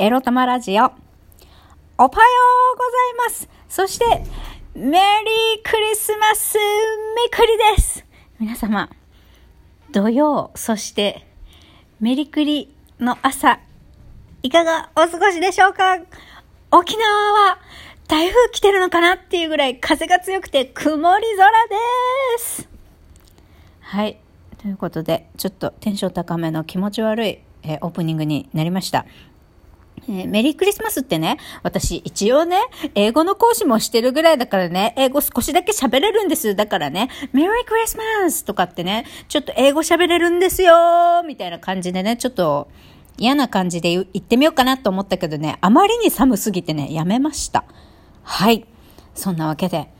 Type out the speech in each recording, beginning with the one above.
エロ玉ラジオ。おはようございます。そして、メリークリスマスめくりです。皆様、土曜、そしてメリクリの朝、いかがお過ごしでしょうか？沖縄は台風来てるのかなっていうぐらい風が強くて曇り空です。はい。ということで、ちょっとテンション高めの気持ち悪い、え、オープニングになりました。えー、メリークリスマスってね、私一応ね、英語の講師もしてるぐらいだからね、英語少しだけ喋れるんです。だからね、メリークリスマスとかってね、ちょっと英語喋れるんですよみたいな感じでね、ちょっと嫌な感じで言ってみようかなと思ったけどね、あまりに寒すぎてね、やめました。はい。そんなわけで、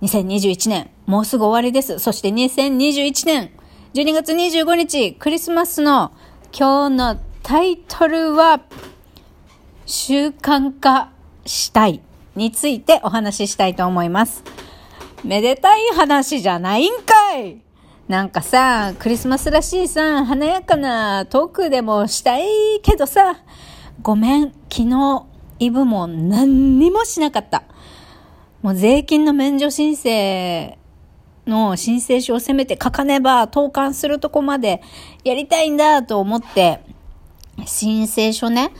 2021年、もうすぐ終わりです。そして2021年、12月25日、クリスマスの今日のタイトルは、習慣化したいについてお話ししたいと思います。めでたい話じゃないんかいなんかさ、クリスマスらしいさ、華やかなトークでもしたいけどさ、ごめん、昨日、イブも何にもしなかった。もう税金の免除申請の申請書をせめて書かねば投函するとこまでやりたいんだと思って、申請書ね、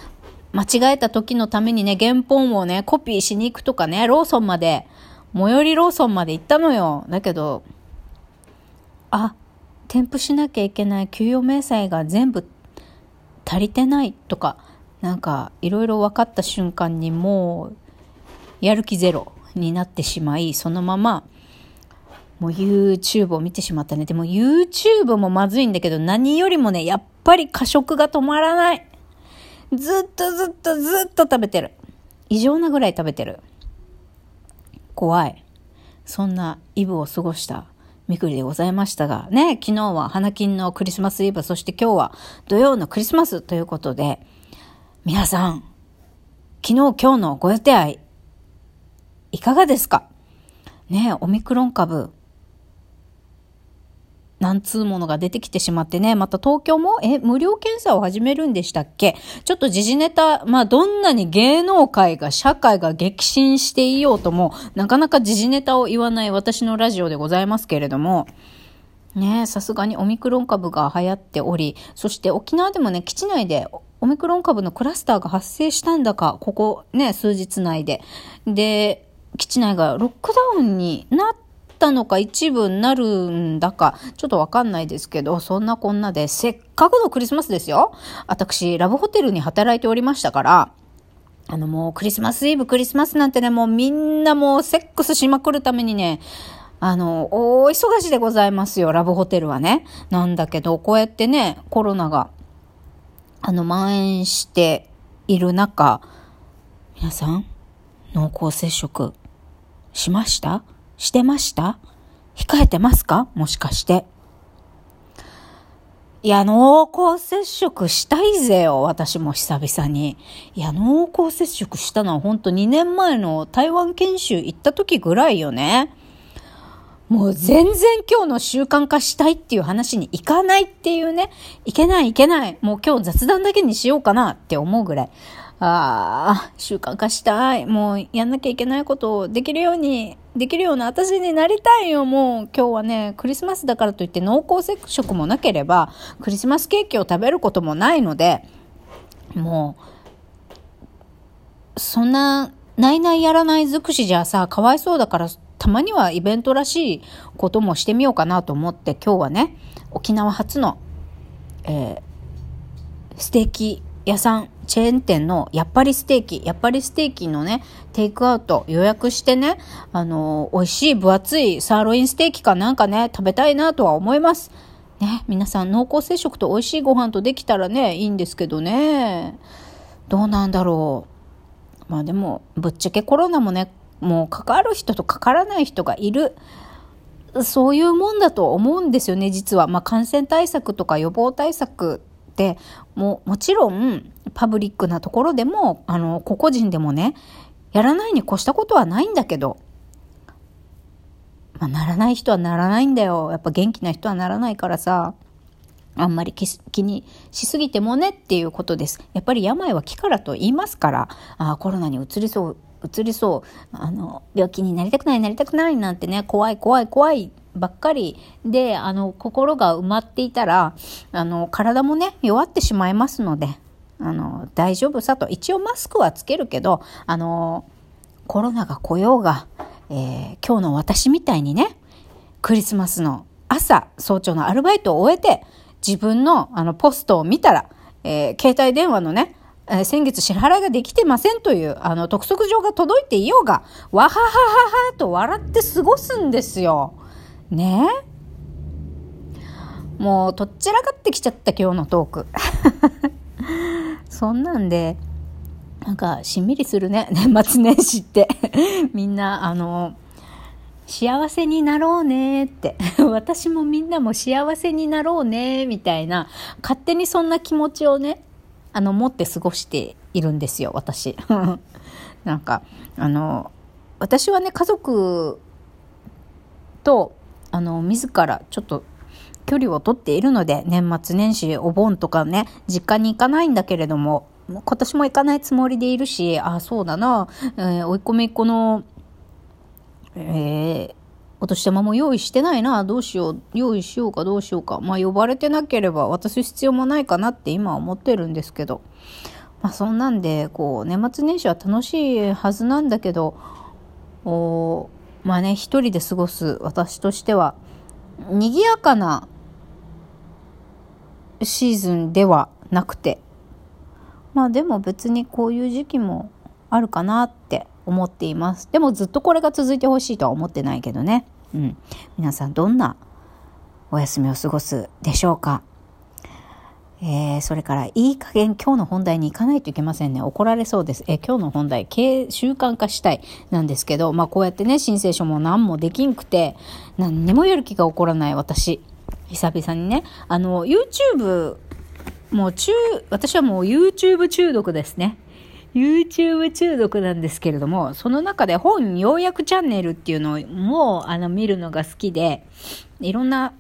間違えた時のためにね、原本をね、コピーしに行くとかね、ローソンまで、最寄りローソンまで行ったのよ。だけど、あ、添付しなきゃいけない給与明細が全部足りてないとか、なんかいろいろ分かった瞬間にもうやる気ゼロになってしまい、そのままもう YouTube を見てしまったね。でも YouTube もまずいんだけど何よりもね、やっぱり過食が止まらない。ずっとずっとずっと食べてる。異常なぐらい食べてる。怖い。そんなイブを過ごしたみくりでございましたが、ね、昨日は花金のクリスマスイブ、そして今日は土曜のクリスマスということで、皆さん、昨日今日のご予定愛、いかがですか？ねオミクロン株、何通ものが出てきてしまってね、また東京も、え、無料検査を始めるんでしたっけ？ちょっと時事ネタ、まあどんなに芸能界が、社会が激震していようとも、なかなか時事ネタを言わない私のラジオでございますけれども、ねさすがにオミクロン株が流行っており、そして沖縄でもね、基地内でオミクロン株のクラスターが発生したんだか、ここね、数日内で。で、基地内がロックダウンになったのか一部になるんだか、ちょっとわかんないですけど、そんなこんなで、せっかくのクリスマスですよ。私、ラブホテルに働いておりましたから、あのもうクリスマスイブ、クリスマスなんてね、もうみんなもうセックスしまくるためにね、あの、大忙しでございますよ、ラブホテルはね。なんだけど、こうやってね、コロナが、あの、蔓延している中、皆さん、濃厚接触しました？してました？控えてますか？もしかして。いや、濃厚接触したいぜよ、私も久々に。いや、濃厚接触したのはほんと2年前の台湾研修行った時ぐらいよね。もう全然今日の習慣化したいっていう話に行かないっていうね。いけないいけない。もう今日雑談だけにしようかなって思うぐらい。ああ、習慣化したい。もうやんなきゃいけないことをできるように、できるような私になりたいよ。もう今日はね、クリスマスだからといって濃厚接触もなければ、クリスマスケーキを食べることもないので、もう、そんな、ないないやらない尽くしじゃさ、かわいそうだから、たまにはイベントらしいこともしてみようかなと思って、今日はね、沖縄初の、えー、ステーキ屋さん、チェーン店のやっぱりステーキ、やっぱりステーキのね、テイクアウト予約してね、あのー、美味しい分厚いサーロインステーキかなんかね、食べたいなとは思います。ね、皆さん濃厚接触と美味しいご飯とできたらね、いいんですけどね。どうなんだろう。まあでも、ぶっちゃけコロナもね、もうかかる人とかからない人がいる。そういうもんだと思うんですよね、実は。まあ感染対策とか予防対策ってももちろんパブリックなところでもあの個々人でもねやらないに越したことはないんだけど、まあ、ならない人はならないんだよやっぱ元気な人はならないからさあんまり気にしすぎてもねっていうことです。やっぱり病は気からと言いますから、あコロナにうつりそう、うつりそう、あの、病気になりたくない、なりたくないなんてね、怖い怖い怖いばっかりで、あの、心が埋まっていたら、あの、体もね、弱ってしまいますので、あの、大丈夫さと。一応マスクはつけるけど、あの、コロナが来ようが、えー、今日の私みたいにね、クリスマスの朝、早朝のアルバイトを終えて、自分のあのポストを見たら、えー、携帯電話のね、え、先月支払いができてませんという、あの、督促状が届いていようが、わははははと笑って過ごすんですよ。ね？もう、とっちらかってきちゃった今日のトーク。そんなんで、なんか、しんみりするね、年末年始って。みんな、あの、幸せになろうねって。私もみんなも幸せになろうね、みたいな、勝手にそんな気持ちをね、あの、持って過ごしているんですよ、私。なんか、あの、私はね、家族と、あの、自らちょっと距離をとっているので、年末年始、お盆とかね、実家に行かないんだけれども、今年も行かないつもりでいるし、ああ、そうだな、えー、追い込みっ子のえー、お年玉も用意してないな、どうしよう、用意しようかどうしようか。まあ呼ばれてなければ渡す必要もないかなって今は思ってるんですけど。まあそんなんで、こう、年末年始は楽しいはずなんだけど、おまあね、一人で過ごす私としては、賑やかなシーズンではなくて、まあでも別にこういう時期もあるかなって思っています。でもずっとこれが続いてほしいとは思ってないけどね。うん。皆さんどんなお休みを過ごすでしょうか？えー、それから、いい加減今日の本題に行かないといけませんね。怒られそうです。えー、今日の本題、経習慣化したいなんですけど、まあこうやってね、申請書も何もできんくて、何にもやる気が起こらない私。久々にね、あの、YouTube、もう中、私はもう YouTube 中毒ですね。YouTube 中毒なんですけれども、その中で本要約チャンネルっていうのも、あの、見るのが好きで、いろんな、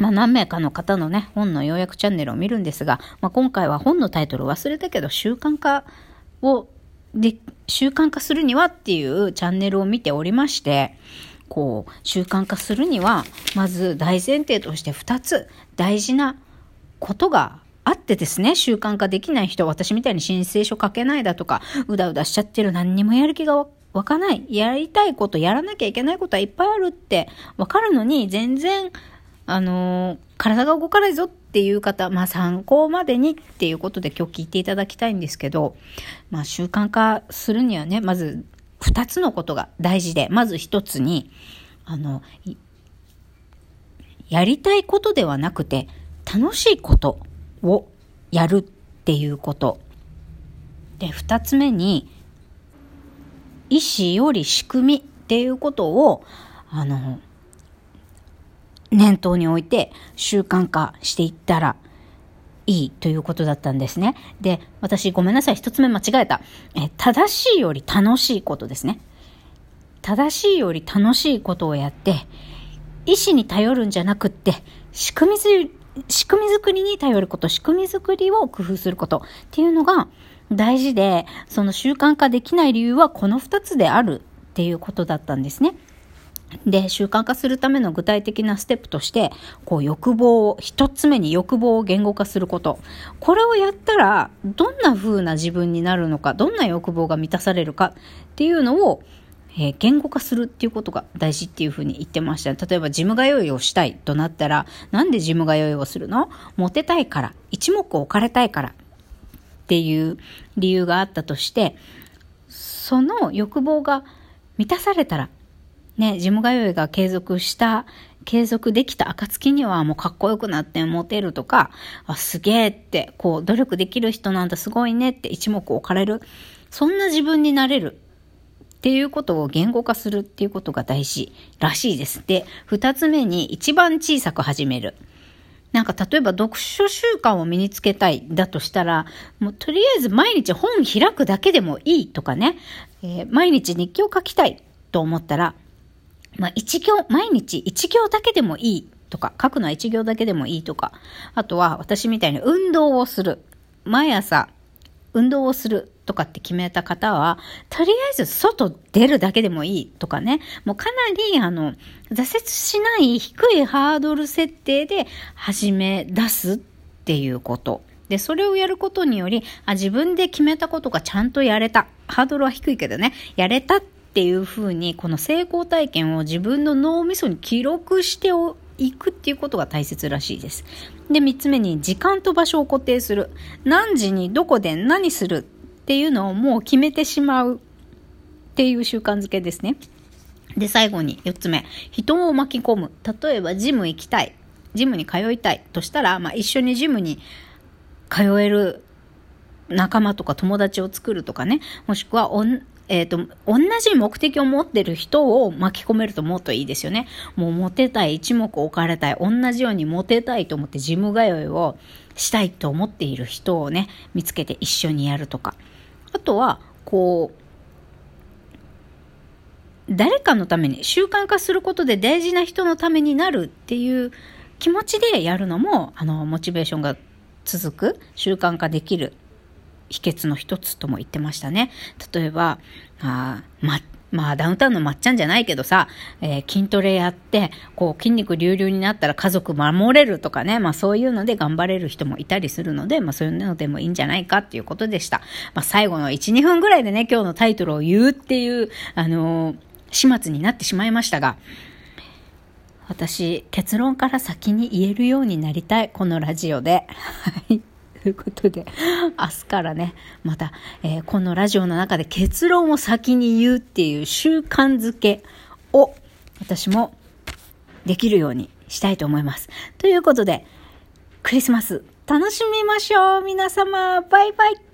まあ、何名かの方のね、本の要約チャンネルを見るんですが、まあ、今回は本のタイトル忘れたけど、習慣化を、で、習慣化するにはっていうチャンネルを見ておりまして、こう、習慣化するには、まず大前提として2つ大事なことがあってですね、習慣化できない人、私みたいに申請書書けないだとか、うだうだしちゃってる、何にもやる気が湧かない。やりたいこと、やらなきゃいけないことはいっぱいあるってわかるのに、全然、あのー、体が動かないぞっていう方、まあ参考までにっていうことで今日聞いていただきたいんですけど、まあ習慣化するにはね、まず二つのことが大事で、まず一つに、あの、やりたいことではなくて、楽しいことをやるっていうこと。で、二つ目に、意思より仕組みっていうことを、あの、念頭に置いて習慣化していったらいいということだったんですね。で、私ごめんなさい、一つ目間違えた。え、正しいより楽しいことですね。正しいより楽しいことをやって、意思に頼るんじゃなくって、仕組み仕組み作りに頼ること、仕組み作りを工夫することっていうのが大事で、その習慣化できない理由はこの2つであるっていうことだったんですね。で、習慣化するための具体的なステップとして、こう欲望を、一つ目に欲望を言語化すること。これをやったら、どんな風な自分になるのか、どんな欲望が満たされるかっていうのを、えー、言語化するっていうことが大事っていうふうに言ってました。例えば、ジム通いをしたいとなったら、なんでジム通いをするの？モテたいから、一目置かれたいからっていう理由があったとして、その欲望が満たされたら、ね、ジム通いが継続した、継続できた暁にはもうかっこよくなってモテるとか、あ、すげえって、こう、努力できる人なんだすごいねって一目置かれる。そんな自分になれるっていうことを言語化するっていうことが大事らしいです。で、二つ目に一番小さく始める。なんか例えば読書習慣を身につけたいだとしたら、もうとりあえず毎日本開くだけでもいいとかね、えー、毎日日記を書きたいと思ったら、まあ一行、毎日一行だけでもいいとか、書くのは一行だけでもいいとか、あとは私みたいに運動をする。毎朝、運動をするとかって決めた方は、とりあえず外出るだけでもいいとかね、もうかなりあの、挫折しない低いハードル設定で始め出すっていうこと。で、それをやることにより、あ、自分で決めたことがちゃんとやれた。ハードルは低いけどね、やれたってっていうふうに、この成功体験を自分の脳みそに記録していくっていうことが大切らしいです。で、三つ目に時間と場所を固定する。何時にどこで何するっていうのをもう決めてしまうっていう習慣づけですね。で、最後に四つ目。人を巻き込む。例えばジム行きたい。ジムに通いたいとしたら、まあ、一緒にジムに通える仲間とか友達を作るとかね、もしくはえっ、ー、と、同じ目的を持ってる人を巻き込めるともっといいですよね。もうモテたい、一目置かれたい、同じようにモテたいと思ってジム通いをしたいと思っている人をね、見つけて一緒にやるとか。あとは、こう、誰かのために習慣化することで大事な人のためになるっていう気持ちでやるのも、あの、モチベーションが続く、習慣化できる秘訣の一つとも言ってましたね。例えば、あま、まあ、ダウンタウンのまっちゃんじゃないけどさ、えー、筋トレやって、こう、筋肉隆々になったら家族守れるとかね、まあそういうので頑張れる人もいたりするので、まあそういうのでもいいんじゃないかっていうことでした。まあ最後の1、2分ぐらいでね、今日のタイトルを言うっていう、あのー、始末になってしまいましたが、私、結論から先に言えるようになりたい、このラジオで。はい。ということで、明日からね、また、えー、このラジオの中で結論を先に言うっていう習慣づけを私もできるようにしたいと思います。ということで、クリスマス楽しみましょう皆様バイバイ